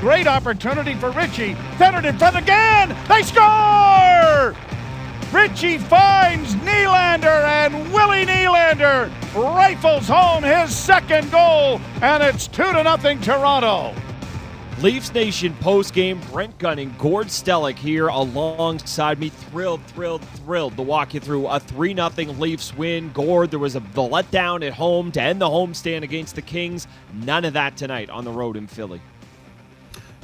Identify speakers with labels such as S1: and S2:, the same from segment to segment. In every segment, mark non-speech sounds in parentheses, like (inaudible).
S1: Great opportunity for Ritchie. Centered in front again. They score! Ritchie finds Nylander and Willie Nylander rifles home his second goal, and it's 2 to nothing Toronto.
S2: Leafs Nation post game. Brent Gunning, Gord Stellick here alongside me. Thrilled, thrilled, thrilled to walk you through a 3 0 Leafs win. Gord, there was a the letdown at home to end the homestand against the Kings. None of that tonight on the road in Philly.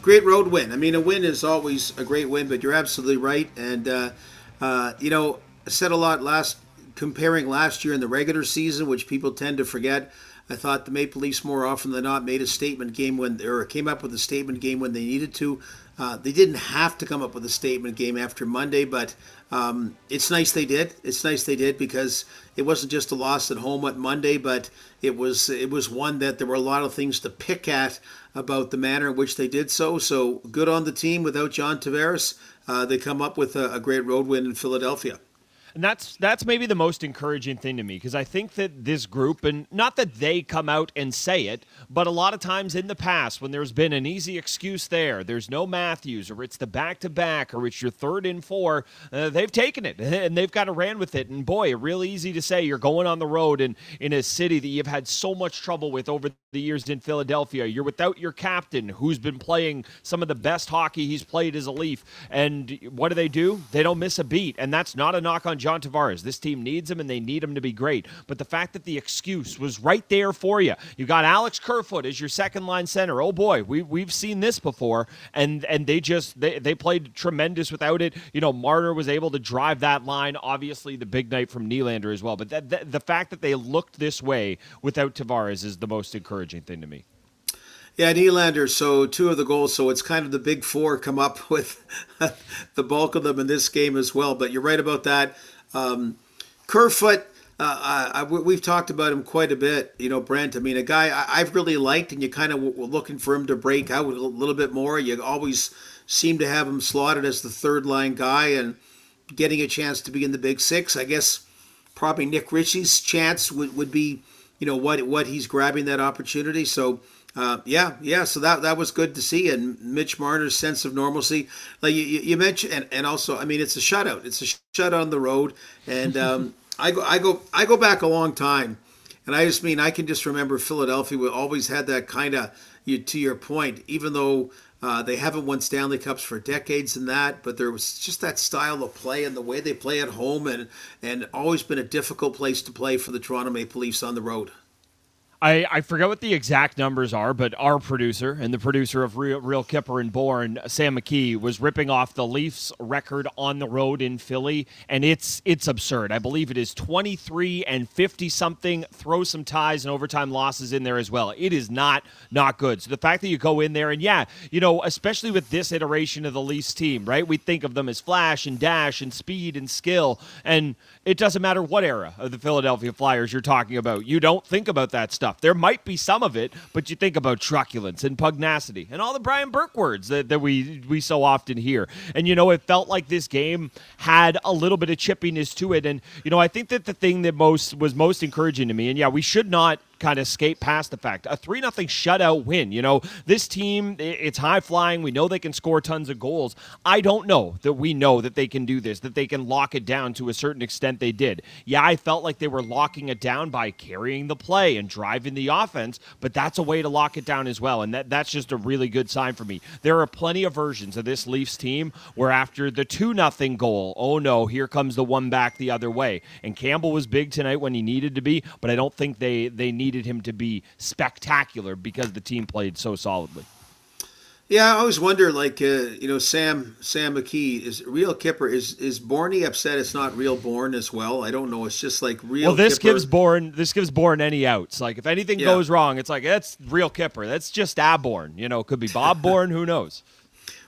S3: Great road win. I mean, a win is always a great win, but you're absolutely right. And, uh, uh, you know, I said a lot last comparing last year in the regular season, which people tend to forget. I thought the Maple Leafs more often than not made a statement game when, or came up with a statement game when they needed to. Uh, they didn't have to come up with a statement game after Monday, but um, it's nice they did. It's nice they did because it wasn't just a loss at home on Monday, but it was it was one that there were a lot of things to pick at about the manner in which they did so. So good on the team without John Tavares. Uh, they come up with a, a great road win in Philadelphia.
S2: And that's that's maybe the most encouraging thing to me because I think that this group and not that they come out and say it, but a lot of times in the past when there's been an easy excuse there, there's no Matthews or it's the back to back or it's your third and four, uh, they've taken it (laughs) and they've got to ran with it. And boy, real easy to say you're going on the road in in a city that you've had so much trouble with over the years in Philadelphia. You're without your captain who's been playing some of the best hockey he's played as a Leaf. And what do they do? They don't miss a beat, and that's not a knock on. John Tavares. This team needs him and they need him to be great. But the fact that the excuse was right there for you. You got Alex Kerfoot as your second line center. Oh boy, we we've seen this before. And and they just they, they played tremendous without it. You know, Marner was able to drive that line. Obviously the big night from Nylander as well. But that, that, the fact that they looked this way without Tavares is the most encouraging thing to me.
S3: Yeah, Nylander. So two of the goals. So it's kind of the big four come up (laughs) with the bulk of them in this game as well. But you're right about that. Um, Kerfoot, uh, I, we've talked about him quite a bit, you know, Brent. I mean, a guy I, have really liked, and you kind of were looking for him to break out a little bit more. You always seem to have him slotted as the third line guy and getting a chance to be in the big six. I guess probably Nick Ritchie's chance would, would be, you know, what what he's grabbing that opportunity. So uh, yeah, yeah. So that that was good to see, and Mitch Marner's sense of normalcy. Like you, you mentioned, and, and also, I mean, it's a shutout. It's a shutout on the road, and (laughs) um, I go I go I go back a long time, and I just mean I can just remember Philadelphia We always had that kind of you to your point, even though. Uh, they haven't won Stanley Cups for decades and that, but there was just that style of play and the way they play at home, and and always been a difficult place to play for the Toronto Maple Leafs on the road.
S2: I, I forget what the exact numbers are, but our producer and the producer of Real, Real Kyper and Bourne, Sam McKee, was ripping off the Leafs record on the road in Philly, and it's it's absurd. I believe it is 23 and 50 something. Throw some ties and overtime losses in there as well. It is not not good. So the fact that you go in there and yeah, you know, especially with this iteration of the Leafs team, right? We think of them as flash and dash and speed and skill, and it doesn't matter what era of the Philadelphia Flyers you're talking about. You don't think about that stuff. There might be some of it, but you think about truculence and pugnacity and all the Brian Burke words that, that we we so often hear. And you know, it felt like this game had a little bit of chippiness to it. And you know, I think that the thing that most was most encouraging to me, and yeah, we should not kind of skate past the fact. A 3 nothing shutout win you know? This team it's high flying. We know they can score tons of goals. I don't know that we know that they can do this that they can lock it down to a certain extent they did. Yeah i felt like they were locking it down by carrying the play and driving the offense but that's a way to lock it down as well and that, that's just a really good sign for me. There are plenty of versions of this leafs team where after the 2 nothing goal oh no here comes the one back the other way. And campbell was big tonight when he needed to be but i don't think they they need needed him to be spectacular because the team played so solidly.
S3: Yeah, I always wonder, like uh, you know, Sam Sam McKee is real Kyper is is Borny upset it's not real Bourne as well. I don't know. It's just like real.
S2: Well, this
S3: Kyper.
S2: gives Bourne this gives Bourne any outs. Like if anything yeah. goes wrong, it's like that's real Kyper. That's just Aborn. You know, it could be Bob Bourne. Who knows?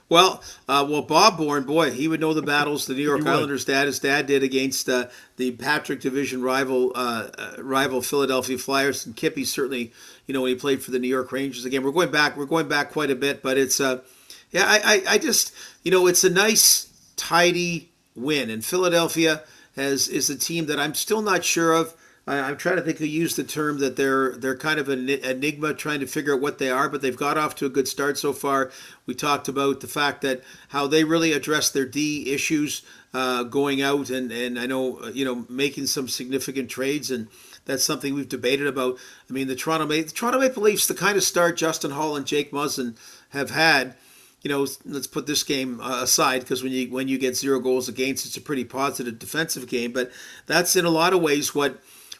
S3: Well, uh, well, Bob Bourne, boy, he would know the battles the New York Islanders' dad, his dad did against uh, the Patrick Division rival, uh, uh, rival Philadelphia Flyers, and Kippy certainly, you know, when he played for the New York Rangers. Again, we're going back, we're going back quite a bit, but it's, uh, yeah, I, I, I just, you know, it's a nice, tidy win, and Philadelphia has is a team that I'm still not sure of. I, am trying to think who used the term that they're they're kind of an enigma, trying to figure out what they are, but they've got off to a good start so far. We talked about the fact that how they really address their D issues uh, going out, and and I know you know making some significant trades and. That's something we've debated about. I mean, the Toronto, the Toronto Maple Leafs, the kind of start Justin Holl and Jake Muzzin have had, you know, let's put this game uh, aside because when you when you get zero goals against, it's a pretty positive defensive game. But that's in a lot of ways what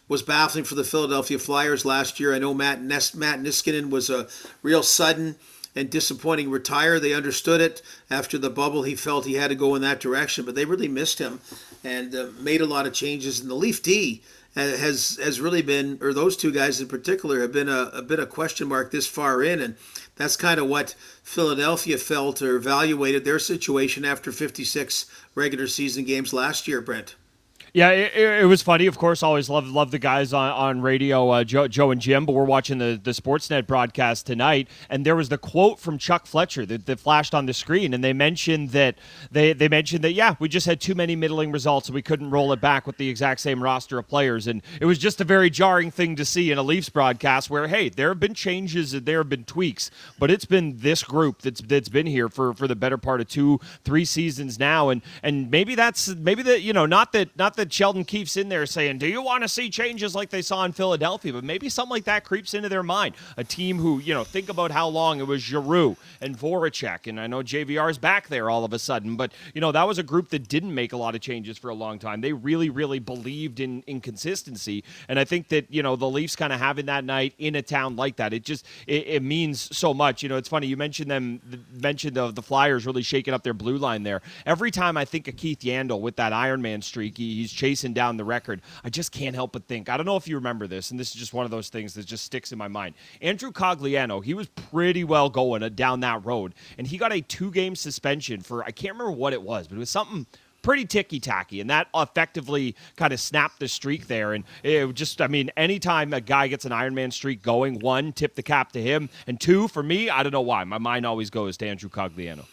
S3: was baffling for the Philadelphia Flyers last year. I know Matt Nes- Matt Niskanen was a real sudden and disappointing retire. They understood it after the bubble. He felt he had to go in that direction, but they really missed him and uh, made a lot of changes. And the Leaf D has has really been, or those two guys in particular, have been a, a bit of question mark this far in, and that's kind of what Philadelphia felt or evaluated their situation after 56 regular season games last year, Brent.
S2: Yeah, it, it, was funny. Of course, always love love the guys on, on radio, uh, Joe, Joe and Jim. But we're watching the the Sportsnet broadcast tonight, and there was the quote from Chuck Fletcher that, that flashed on the screen, and they mentioned that they they mentioned that yeah, we just had too many middling results, and we couldn't roll it back with the exact same roster of players, and it was just a very jarring thing to see in a Leafs broadcast where hey, there have been changes, and there have been tweaks, but it's been this group that's that's been here for for the better part of two three seasons now, and and maybe that's maybe that you know not that not that Sheldon Keefe's in there saying, Do you want to see changes like they saw in Philadelphia? But maybe something like that creeps into their mind. A team who, you know, think about how long it was Giroux and Voracek. And I know JVR's back there all of a sudden, but, you know, that was a group that didn't make a lot of changes for a long time. They really, really believed in, consistency. And I think that, you know, the Leafs kind of having that night in a town like that, it just, it, it means so much. You know, it's funny. You mentioned them, mentioned the, the Flyers really shaking up their blue line there. Every time I think of Keith Yandle with that Iron Man streak, he, he's chasing down the record. I just can't help but think. I don't know if you remember this, and this is just one of those things that just sticks in my mind. Andrew Cogliano, he was pretty well going down that road, and he got a two game suspension for, I can't remember what it was, but it was something pretty ticky tacky, and that effectively kind of snapped the streak there. And it just, I mean, anytime a guy gets an Ironman streak going, one, tip the cap to him, and two, for me, I don't know why, my mind always goes to Andrew Cogliano.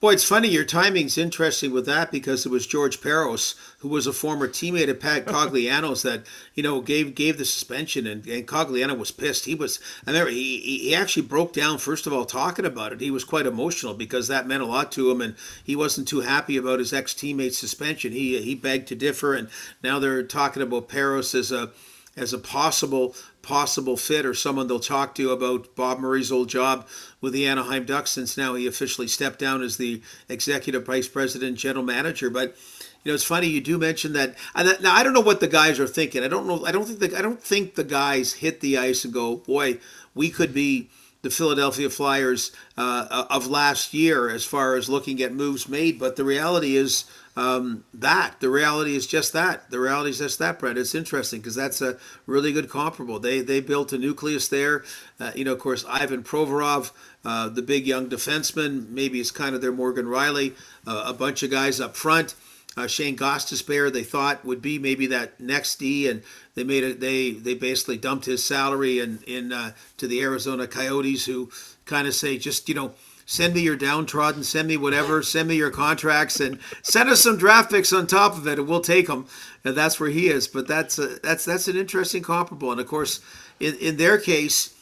S3: Boy, it's funny. Your timing's interesting with that because it was George Parros, who was a former teammate of Pat (laughs) Cogliano's, that you know gave gave the suspension, and, and Cogliano was pissed. He was, I remember he he actually broke down first of all talking about it. He was quite emotional because that meant a lot to him, and he wasn't too happy about his ex teammate's suspension. He he begged to differ, and now they're talking about Parros as a as a possible possible fit or someone they'll talk to about Bob Murray's old job with the Anaheim Ducks since now he officially stepped down as the executive vice president general manager. But you know it's funny you do mention that. Now I don't know what the guys are thinking. I don't know I don't think the, I don't think the guys hit the ice and go boy we could be the Philadelphia Flyers uh, of last year as far as looking at moves made. But the reality is um, that. The reality is just that. The reality is just that, Brett. It's interesting because that's a really good comparable. They they built a nucleus there. Uh, you know, of course, Ivan Provorov, uh, the big young defenseman, maybe it's kind of their Morgan Rielly. Uh, a bunch of guys up front. Uh, Shane Gostisbehere, they thought would be maybe that next D, and they made it. They they basically dumped his salary and in, in uh, to the Arizona Coyotes, who kind of say just you know send me your downtrodden, send me whatever, send me your contracts, and send us some draft picks on top of it, and we'll take them. And that's where he is. But that's a, that's that's an interesting comparable. And of course, in in their case,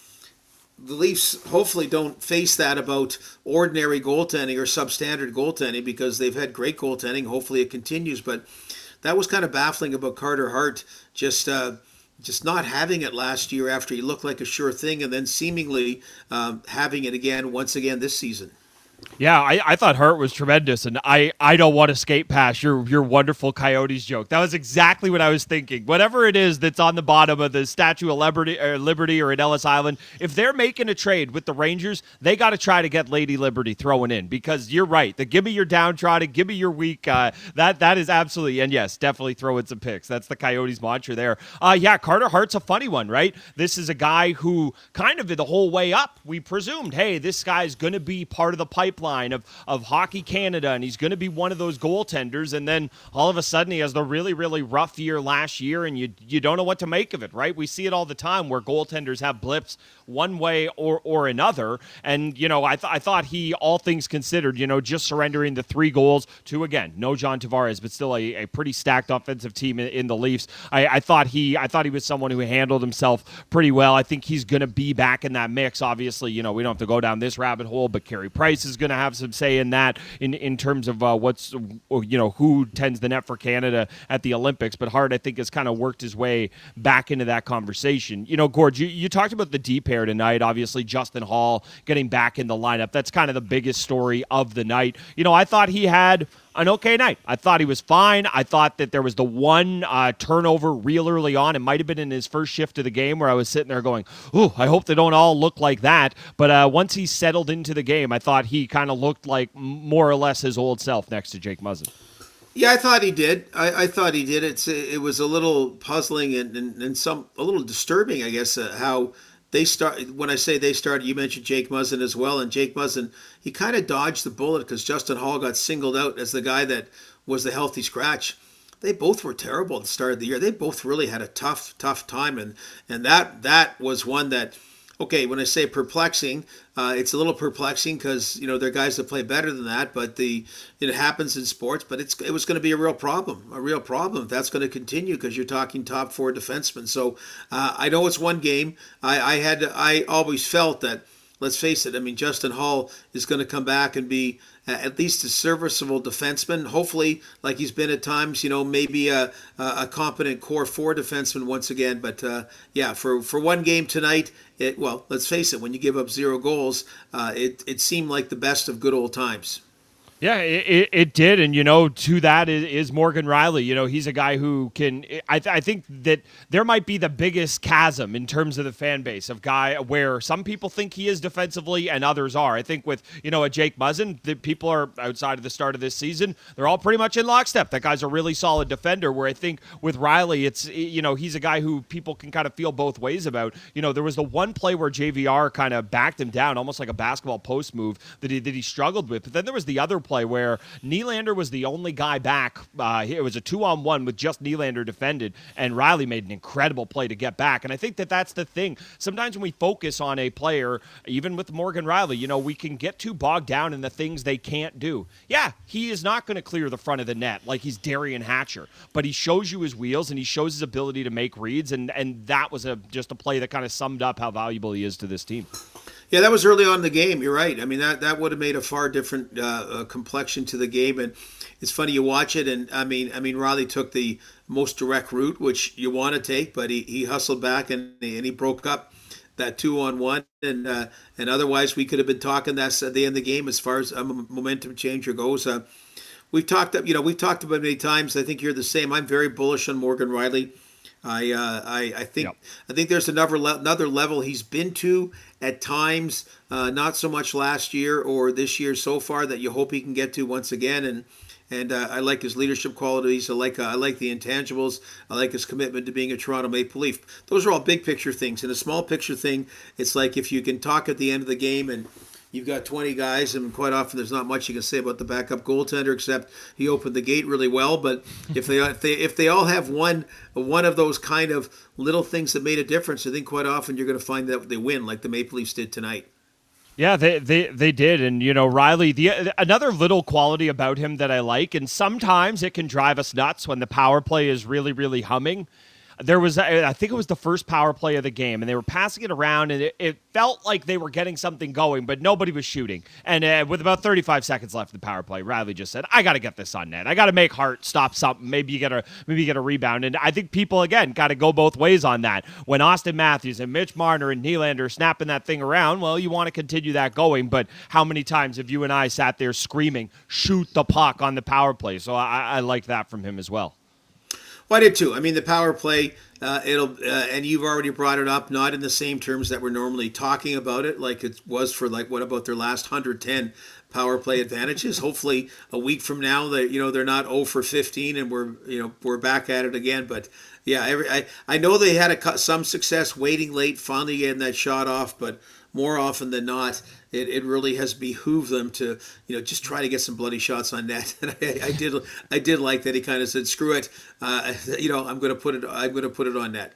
S3: the Leafs hopefully don't face that about ordinary goaltending or substandard goaltending because they've had great goaltending. Hopefully, it continues. But that was kind of baffling about Carter Hart. Just. Uh, just not having it last year after he looked like a sure thing, and then seemingly um, having it again once again this season.
S2: Yeah, I, I thought Hart was tremendous, and I, I don't want to skate past your your wonderful Coyotes joke. That was exactly what I was thinking. Whatever it is that's on the bottom of the Statue of Liberty or, Liberty or at Ellis Island, if they're making a trade with the Rangers, they got to try to get Lady Liberty thrown in because you're right. The give me your downtrodden, give me your weak. Uh, that that is absolutely and yes, definitely throw in some picks. That's the Coyotes mantra there. Uh, yeah, Carter Hart's a funny one, right? This is a guy who kind of the whole way up we presumed, hey, this guy's going to be part of the pipe pipeline of, of Hockey Canada, and he's going to be one of those goaltenders. And then all of a sudden, he has the really, really rough year last year, and you you don't know what to make of it, right? We see it all the time where goaltenders have blips one way or or another. And you know, I th- I thought he, all things considered, you know, just surrendering the three goals to again, no John Tavares, but still a, a pretty stacked offensive team in, in the Leafs. I, I thought he I thought he was someone who handled himself pretty well. I think he's going to be back in that mix. Obviously, you know, we don't have to go down this rabbit hole, but Carey Price is going to have some say in that in in terms of uh, what's you know who tends the net for Canada at the Olympics. But Hart, I think, has kind of worked his way back into that conversation. You know, Gord, you, you talked about the D pair tonight. Obviously, Justin Holl getting back in the lineup. That's kind of the biggest story of the night. You know, I thought he had an okay night. I thought he was fine. I thought that there was the one uh, turnover real early on. It might have been in his first shift of the game where I was sitting there going, "Ooh, I hope they don't all look like that." But uh, once he settled into the game, I thought he kind of looked like more or less his old self next to Jake Muzzin.
S3: Yeah, I thought he did. I, I thought he did. It's it was a little puzzling and, and, and some a little disturbing, I guess, uh, how they start when I say they started. You mentioned Jake Muzzin as well, and Jake Muzzin he kind of dodged the bullet because Justin Holl got singled out as the guy that was the healthy scratch. They both were terrible at the start of the year. They both really had a tough, tough time, and and that that was one that okay, when I say perplexing, uh, it's a little perplexing because you know there are guys that play better than that, but the it happens in sports. But it's it was going to be a real problem, a real problem that's going to continue because you're talking top four defensemen. So uh, I know it's one game. I, I had I always felt that. Let's face it. I mean, Justin Holl is going to come back and be at least a serviceable defenseman. Hopefully, like he's been at times, you know, maybe a, a competent core four defenseman once again. But uh, yeah, for, for one game tonight, it well, let's face it, when you give up zero goals, uh, it it seemed like the best of good old times.
S2: Yeah, it, it did, and you know, to that is, Morgan Rielly. You know, he's a guy who can. I, th- I think that there might be the biggest chasm in terms of the fan base of guy where some people think he is defensively and others are. I think with you know a Jake Muzzin, the people are outside of the start of this season, they're all pretty much in lockstep. That guy's a really solid defender. Where I think with Rielly, it's you know he's a guy who people can kind of feel both ways about. You know, there was the one play where JVR kind of backed him down, almost like a basketball post move that he that he struggled with, but then there was the other play where Nylander was the only guy back. Uh, it was a two on one with just Nylander defended, and Rielly made an incredible play to get back. And I think that that's the thing. Sometimes when we focus on a player, even with Morgan Rielly, you know, we can get too bogged down in the things they can't do. Yeah, he is not going to clear the front of the net like he's Derian Hatcher, but he shows you his wheels and he shows his ability to make reads, and and that was a just a play that kind of summed up how valuable he is to this team.
S3: Yeah, that was early on in the game. You're right. I mean, that, that would have made a far different uh, uh, complexion to the game. And it's funny you watch it, and I mean, I mean, Rielly took the most direct route, which you want to take, but he, he hustled back and, and he broke up that two on one, and uh, and otherwise we could have been talking that's at the end of the game as far as a momentum changer goes. Uh, we've talked, you know, we've talked about many times. I think you're the same. I'm very bullish on Morgan Rielly. I uh, I, I think yep. I think there's another le- another level he's been to at times, uh, not so much last year or this year so far that you hope he can get to once again. And and uh, I like his leadership qualities. I like uh, I like the intangibles. I like his commitment to being a Toronto Maple Leaf. Those are all big picture things. And a small picture thing, it's like if you can talk at the end of the game and You've got 20 guys, and quite often there's not much you can say about the backup goaltender except he opened the gate really well. But if they if they if they all have one one of those kind of little things that made a difference, I think quite often you're going to find that they win, like the Maple Leafs did tonight.
S2: Yeah, they, they they did, and you know Rielly. The another little quality about him that I like, and sometimes it can drive us nuts when the power play is really really humming there was I think it was the first power play of the game, and they were passing it around, and it, it felt like they were getting something going, but nobody was shooting. And uh, with about 35 seconds left in the power play, Rielly just said, "I got to get this on net. I got to make Hart stop something. Maybe you get a maybe you get a rebound." And I think people again got to go both ways on that. When Auston Matthews and Mitch Marner and Nylander are snapping that thing around, well, you want to continue that going. But how many times have you and I sat there screaming, "Shoot the puck on the power play"? So I, I like that from him as well.
S3: Well, I did too. I mean, the power play, uh, it'll, uh, and you've already brought it up, not in the same terms that we're normally talking about it, like it was for like what about their last 110 power play advantages. Hopefully, a week from now, that you know they're not 0 for 15, and we're you know we're back at it again. But yeah, every, I I know they had a, some success waiting late, finally getting that shot off, but more often than not, it, it really has behooved them to you know just try to get some bloody shots on net. (laughs) And I, I did I did like that he kind of said, "Screw it, uh, you know I'm going to put it I'm going to put it on net."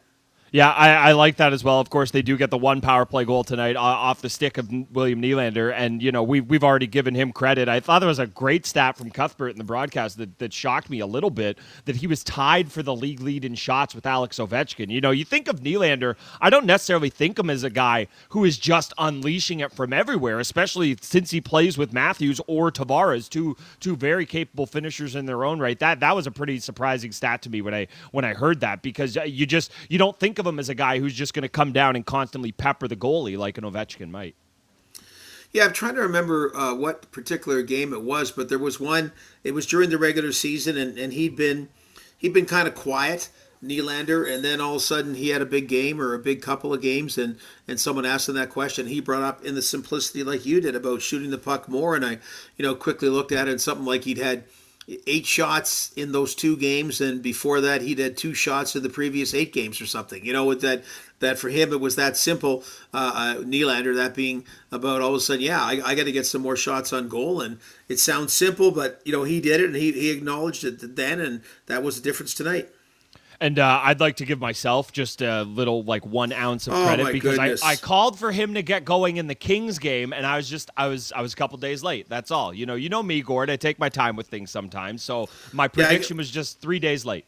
S2: Yeah, I, I, like that as well. Of course, they do get the one power play goal tonight uh, off the stick of William Nylander, and you know we've we've already given him credit. I thought there was a great stat from Cuthbert in the broadcast that, that shocked me a little bit that he was tied for the league lead in shots with Alex Ovechkin. You know, you think of Nylander, I don't necessarily think him as a guy who is just unleashing it from everywhere, especially since he plays with Matthews or Tavares, two two very capable finishers in their own right. That that was a pretty surprising stat to me when I when I heard that because you just you don't think of him as a guy who's just going to come down and constantly pepper the goalie like an Ovechkin might.
S3: Yeah, I'm trying to remember uh, what particular game it was, but there was one. It was during the regular season, and, and he'd been he'd been kind of quiet, Nylander, and then all of a sudden he had a big game or a big couple of games, and and someone asked him that question. He brought up in the simplicity like you did about shooting the puck more, and I, you know, quickly looked at it and something like he'd had eight shots in those two games, and before that he'd had two shots in the previous eight games or something. You know, with that that for him it was that simple. Uh, uh, Nylander, that being about all of a sudden, yeah, I, I got to get some more shots on goal, and it sounds simple, but you know he did it, and he he acknowledged it then, and that was the difference tonight.
S2: And uh, I'd like to give myself just a little, like one ounce of oh, credit because I, I called for him to get going in the Kings game, and I was just I was I was a couple days late. That's all. You know, you know me, Gord. I take my time with things sometimes. So my prediction yeah, I, was just three days late.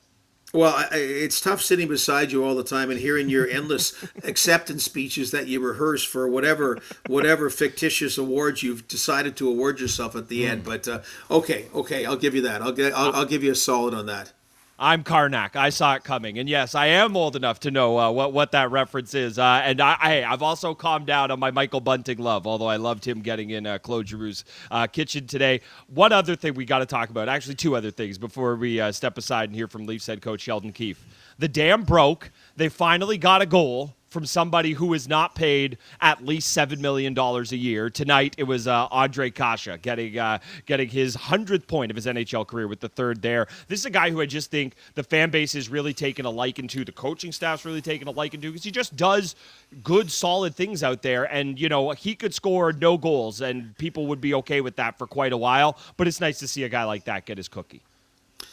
S3: Well, I, it's tough sitting beside you all the time and hearing your endless (laughs) acceptance speeches that you rehearse for whatever whatever fictitious awards you've decided to award yourself at the mm. end. But uh, okay, okay, I'll give you that. I'll, get, I'll, I'll give you a solid on that.
S2: I'm Karnak. I saw it coming, and yes, I am old enough to know uh, what what that reference is. Uh, and I, I, have also calmed down on my Michael Bunting love, although I loved him getting in uh, Claude Giroux's uh, kitchen today. One other thing we got to talk about, actually, two other things before we uh, step aside and hear from Leafs head coach Sheldon Keefe. The dam broke. They finally got a goal from somebody who is not paid at least seven million dollars a year. Tonight it was uh, Ondrej Kase getting uh, getting his hundredth point of his NHL career with the third there. This is a guy who I just think the fan base is really taking a liking to. The coaching staff's really taking a liking to because he just does good, solid things out there. And you know he could score no goals, and people would be okay with that for quite a while. But it's nice to see a guy like that get his cookie.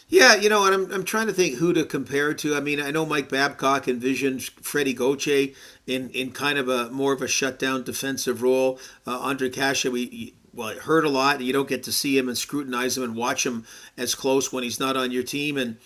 S3: Yeah, you know, and I'm, I'm trying to think who to compare to. I mean, I know Mike Babcock envisioned Freddie Gauthier in, in kind of a more of a shutdown defensive role. Uh, Ondrej Kase, we well, it hurt a lot. You don't get to see him and scrutinize him and watch him as close when he's not on your team. And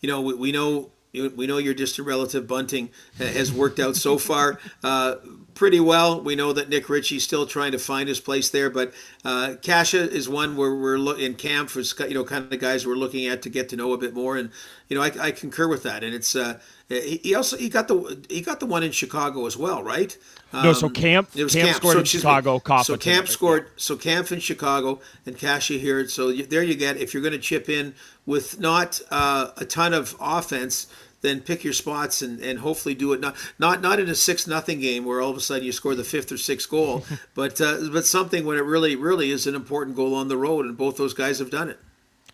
S3: you know, we, we know we know your distant relative Bunting has worked out so far. Uh, pretty well. We know that Nick Ritchie's still trying to find his place there, but uh, Kase is one where we're lo- in camp for you know kind of the guys we're looking at to get to know a bit more, and you know I, I concur with that. And it's uh, he also he got the he got the one in Chicago as well, right?
S2: Um, no, so um, Kampf it was Kampf, Kampf. scored so, in Chicago.
S3: So Kampf scored. So Kampf in Chicago and Kase here. So you, there you get if you're going to chip in with not uh, a ton of offense then pick your spots and, and hopefully do it not not not in a six nothing game where all of a sudden you score the fifth or sixth goal, (laughs) but uh, but something when it really really is an important goal on the road, and both those guys have done it.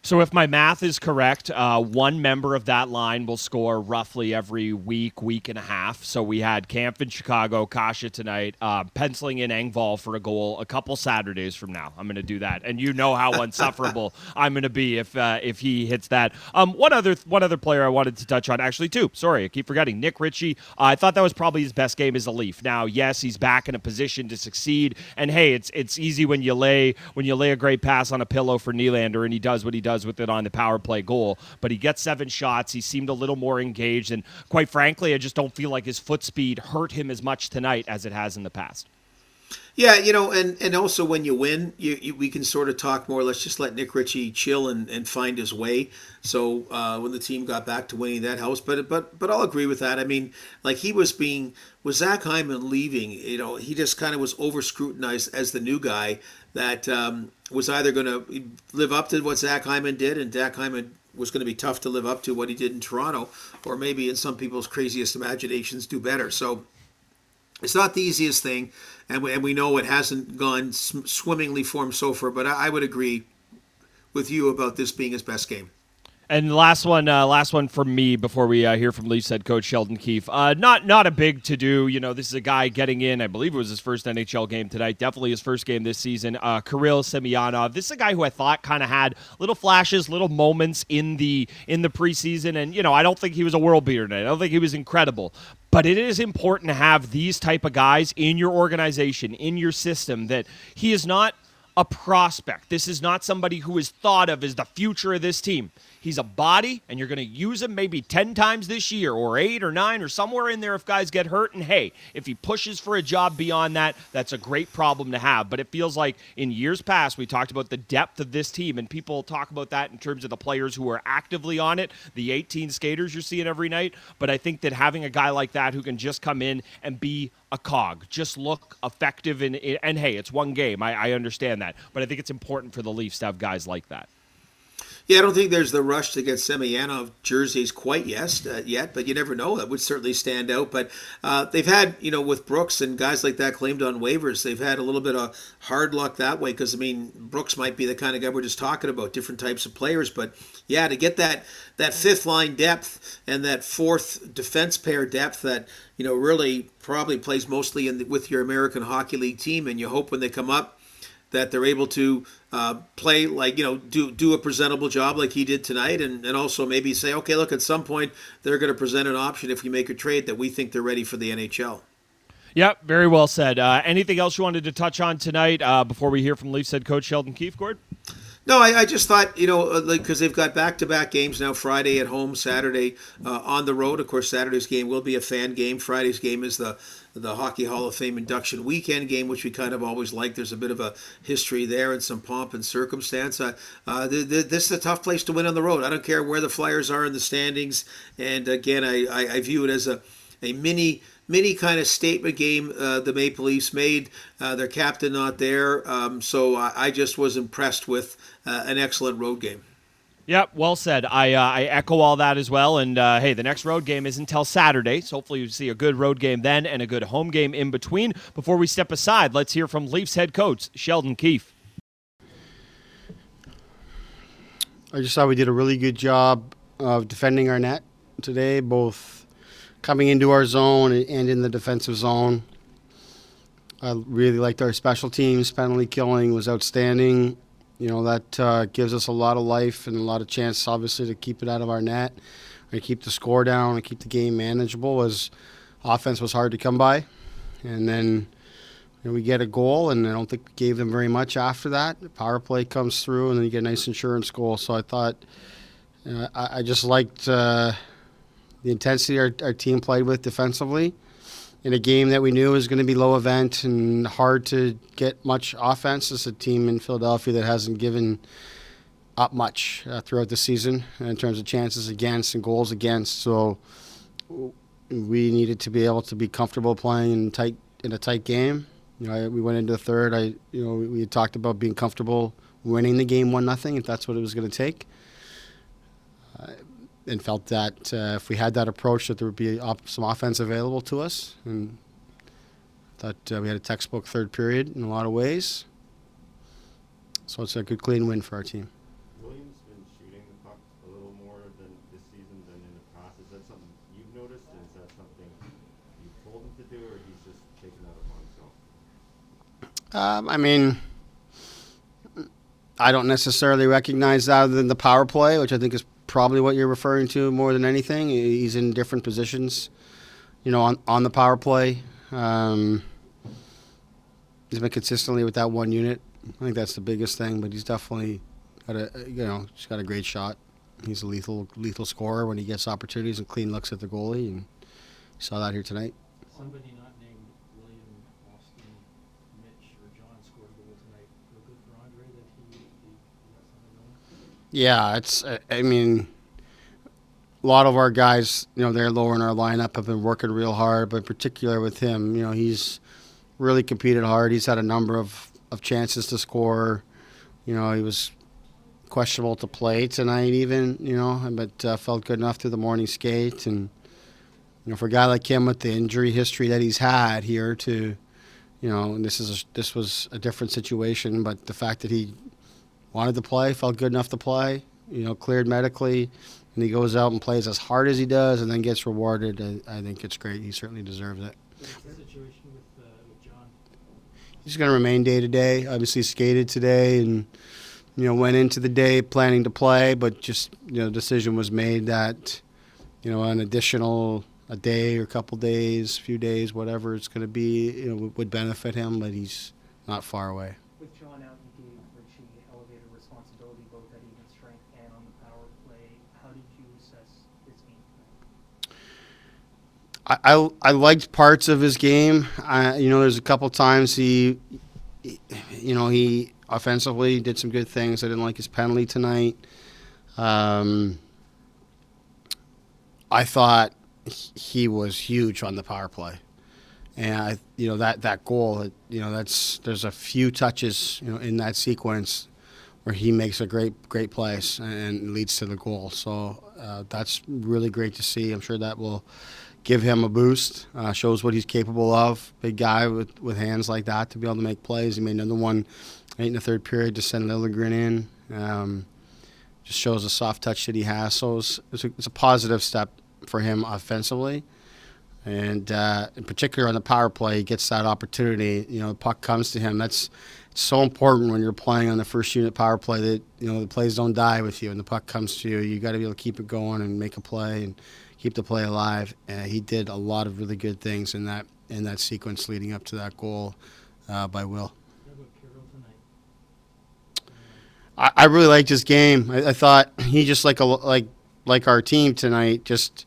S2: So, if my math is correct, uh, one member of that line will score roughly every week, week and a half. So, we had Kampf in Chicago, Kase tonight, uh, penciling in Engvall for a goal a couple Saturdays from now. I'm going to do that, and you know how insufferable (laughs) I'm going to be if uh, if he hits that. Um, one other one other player I wanted to touch on, actually, too. Sorry, I keep forgetting. Nick Ritchie. I thought that was probably his best game as a Leaf. Now, yes, he's back in a position to succeed, and hey, it's it's easy when you lay when you lay a great pass on a pillow for Nylander, and he does what he does does with it on the power play goal. But he gets seven shots. He seemed a little more engaged. And quite frankly, I just don't feel like his foot speed hurt him as much tonight as it has in the past.
S3: Yeah, you know, and, and also when you win, you, you, we can sort of talk more. Let's just let Nick Ritchie chill and, and find his way. So uh, when the team got back to winning that house, but but but I'll agree with that. I mean, like he was being with Zach Hyman leaving, you know, he just kind of was over scrutinized as the new guy that um, was either going to live up to what Zach Hyman did, and Zach Hyman was going to be tough to live up to what he did in Toronto, or maybe in some people's craziest imaginations do better. So it's not the easiest thing, and we, and we know it hasn't gone swimmingly for him so far. But I, I would agree with you about this being his best game.
S2: And last one, uh, last one from me before we uh, hear from Leafs head coach Sheldon Keefe. Uh, not not a big to do. You know, this is a guy getting in. I believe it was his first NHL game tonight. Definitely his first game this season. Uh, Kirill Semyonov. This is a guy who I thought kind of had little flashes, little moments in the in the preseason. And you know, I don't think he was a world beater tonight. I don't think he was incredible. But it is important to have these type of guys in your organization, in your system. That he is not a prospect. This is not somebody who is thought of as the future of this team. He's a body, and you're going to use him maybe 10 times this year, or eight or nine, or somewhere in there if guys get hurt. And hey, if he pushes for a job beyond that, that's a great problem to have. But it feels like in years past, we talked about the depth of this team, and people talk about that in terms of the players who are actively on it, the 18 skaters you're seeing every night. But I think that having a guy like that who can just come in and be a cog, just look effective, in, and hey, it's one game. I, I understand that. But I think it's important for the Leafs to have guys like that.
S3: Yeah, I don't think there's the rush to get Semyonov jerseys quite yes, uh, yet, but you never know. That would certainly stand out. But uh, they've had, you know, with Brooks and guys like that claimed on waivers, they've had a little bit of hard luck that way because, I mean, Brooks might be the kind of guy we're just talking about, different types of players. But yeah, to get that, that fifth line depth and that fourth defense pair depth that, you know, really probably plays mostly in the, with your American Hockey League team, and you hope when they come up, that they're able to uh, play like you know do do a presentable job like he did tonight and, and also maybe say okay look at some point they're going to present an option if we make a trade that we think they're ready for the nhl
S2: Yep, very well said. Uh, anything else you wanted to touch on tonight uh, before we hear from Leafs head coach Sheldon Keefe, Gord?
S3: No, I, I, just thought, you know, uh, like because they've got back to back games now Friday at home, Saturday uh, on the road. Of course, Saturday's game will be a fan game. Friday's game is the the Hockey Hall of Fame induction weekend game, which we kind of always like. There's a bit of a history there and some pomp and circumstance. Uh, uh, this is a tough place to win on the road. I don't care where the Flyers are in the standings. And again, I, I, I view it as a, a mini mini kind of statement game uh, the Maple Leafs made. Uh, their captain not there, um, so I, I, just was impressed with uh, an excellent road game.
S2: Yep, well said. I uh, I echo all that as well. And uh, hey, the next road game is until Saturday, so hopefully you see a good road game then and a good home game in between. Before we step aside, let's hear from Leafs head coach Sheldon Keefe.
S4: I just thought we did a really good job of defending our net today, both coming into our zone and in the defensive zone. I really liked our special teams. Penalty killing was outstanding. You know, that uh, gives us a lot of life and a lot of chance, obviously, to keep it out of our net and keep the score down and keep the game manageable as offense was hard to come by. And then you know, we get a goal, and I don't think we gave them very much after that. The power play comes through, and then you get a nice insurance goal. So I thought, you know, I, I, just liked. Uh, the intensity our, our team played with defensively in a game that we knew was going to be low event and hard to get much offense. It's a team in Philadelphia that hasn't given up much uh, throughout the season in terms of chances against and goals against. So we needed to be able to be comfortable playing in tight in a tight game. You know, I, we went into the third. I, you know, we, we talked about being comfortable winning the game one nothing if that's what it was going to take. And felt that uh, if we had that approach, that there would be op- some offense available to us, and that uh, we had a textbook third period in a lot of ways. So it's a good, clean win for our team.
S5: Williams been shooting the puck a little more than this season than in the past. Is that something you've noticed, and is that something you've told him to do, or he's just taking that upon himself?
S4: Um, I mean. I don't necessarily recognize that other than the power play, which I think is probably what you're referring to more than anything. He's in different positions, you know, on, on the power play. Um, he's been consistently with that one unit. I think that's the biggest thing, but he's definitely got a, you know, he's got a great shot. He's a lethal, lethal scorer when he gets opportunities and clean looks at the goalie, and saw that here tonight.
S6: Somebody not named William, Auston, Mitch, or John scored a goal tonight. Feel good for Andre that he, he, he got something going.
S4: Yeah, it's. I mean, a lot of our guys, you know, they're lower in our lineup have been working real hard, but in particular with him, you know, he's really competed hard. He's had a number of, of chances to score. You know, he was questionable to play tonight, even, you know, but uh, felt good enough through the morning skate. And, you know, for a guy like him with the injury history that he's had here to, you know, and this is a, this was a different situation, but the fact that he wanted to play, felt good enough to play. you know, cleared medically, and he goes out and plays as hard as he does, and then gets rewarded. I, I think it's great. He certainly deserves it.
S6: Situation with, uh, with?
S4: He's going to remain day to day. Obviously, skated today, and you know, went into the day planning to play, but just you know, decision was made that you know, an additional a day or a couple days, few days, whatever it's going to be, you know, would benefit him. But he's not far away.
S7: With John out, you gave Ritchie elevated responsibility both at even strength and on the power play. How did you assess his game tonight?
S4: I, I, I liked parts of his game. I, you know, there's a couple times he, you know, he offensively did some good things. I didn't like his penalty tonight. Um, I thought he- he was huge on the power play, and I, you know, that that goal, you know, that's there's a few touches, you know, in that sequence where he makes a great great place and leads to the goal. So uh, that's really great to see. I'm sure that will give him a boost. Uh, shows what he's capable of. Big guy with, with hands like that to be able to make plays. He made another one late in the third period to send Liljegren in. Um, just shows the soft touch that he has. So it's, it's, a, a positive step for him offensively. And uh, in particular on the power play, he gets that opportunity. You know, the puck comes to him. That's so important when you're playing on the first unit power play that you know the plays don't die with you and the puck comes to you. You got to be able to keep it going and make a play and keep the play alive. Uh, he did a lot of really good things in that in that sequence leading up to that goal uh, by Will. I, I really liked his game. I, I thought he just like a like like our team tonight. Just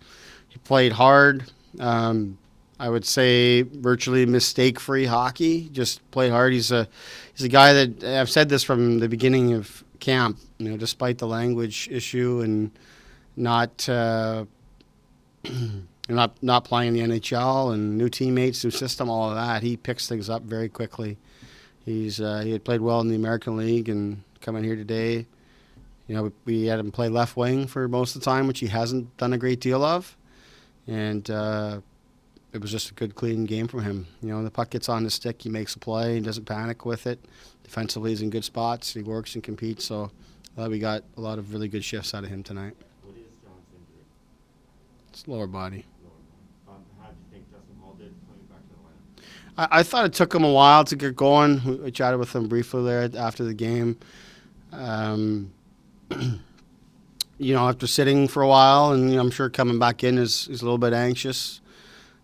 S4: he played hard. Um, I would say virtually mistake-free hockey. Just played hard. He's a he's a guy that I've said this from the beginning of camp. You know, despite the language issue and not uh, (clears throat) not not playing the NHL and new teammates, new system, all of that, he picks things up very quickly. He's uh, he had played well in the American League and coming here today. You know, we had him play left wing for most of the time, which he hasn't done a great deal of, and uh, it was just a good, clean game from him. You know, the puck gets on his stick, he makes a play, he doesn't panic with it. Defensively, he's in good spots. He works and competes. So, uh, we got a lot of really good shifts out of him tonight.
S5: What is John's injury?
S4: It's lower body.
S5: Um, how you think Justin Holl did coming back to?
S4: I, I thought it took him a while to get going. We, we chatted with him briefly there after the game. Um, (clears throat) you know, after sitting for a while, and you know, I'm sure coming back in is, is a little bit anxious.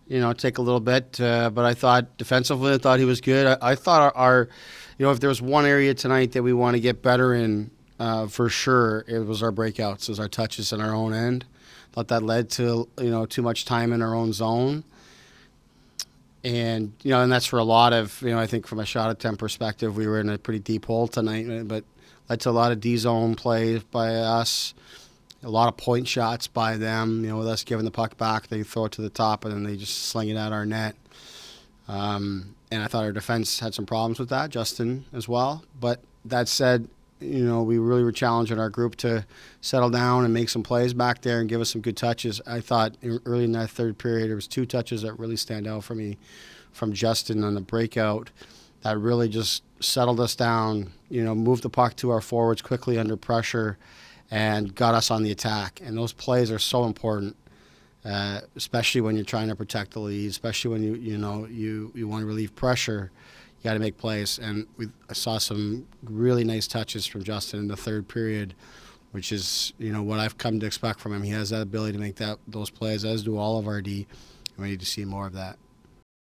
S4: You know, take a little bit, uh, but I thought defensively, I thought he was good. I, I thought our, our, you know, if there was one area tonight that we want to get better in, uh, for sure, it was our breakouts, was our touches in our own end. Thought that led to you know too much time in our own zone and you know, and that's for a lot of you know. I think from a shot attempt perspective, we were in a pretty deep hole tonight, uh, but led to a lot of D zone plays by us, a lot of point shots by them. You know, with us giving the puck back, they throw it to the top, and then they just sling it at our net. Um, and I thought our defense had some problems with that, Justin as well. But that said, you know, we really were challenging our group to settle down and make some plays back there and give us some good touches. I thought early in that third period, there was two touches that really stand out for me from Justin on the breakout that really just settled us down, you know, moved the puck to our forwards quickly under pressure and got us on the attack. And those plays are so important. Uh, especially when you're trying to protect the lead, especially when you you know you, you want to relieve pressure, you got to make plays. And we I saw some really nice touches from Justin in the third period, which is you know what I've come to expect from him. He has that ability to make that those plays, as do all of our D. And we need to see more of that.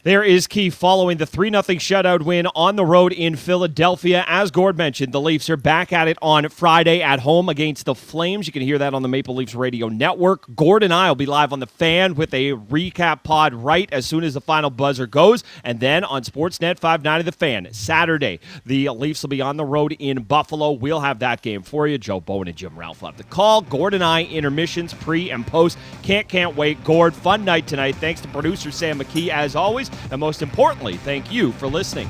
S2: There is key following the 3 0 shutout win on the road in Philadelphia. As Gord mentioned, the Leafs are back at it on Friday at home against the Flames. You can hear that on the Maple Leafs Radio Network. Gord and I will be live on the fan with a recap pod right as soon as the final buzzer goes. And then on Sportsnet 590 The Fan, Saturday, the Leafs will be on the road in Buffalo. We'll have that game for you. Joe Bowen and Jim Ralph have the call. Gord and I, intermissions, pre and post. Can't, can't wait. Gord, fun night tonight. Thanks to producer Sam McKee, as always. And most importantly, thank you for listening.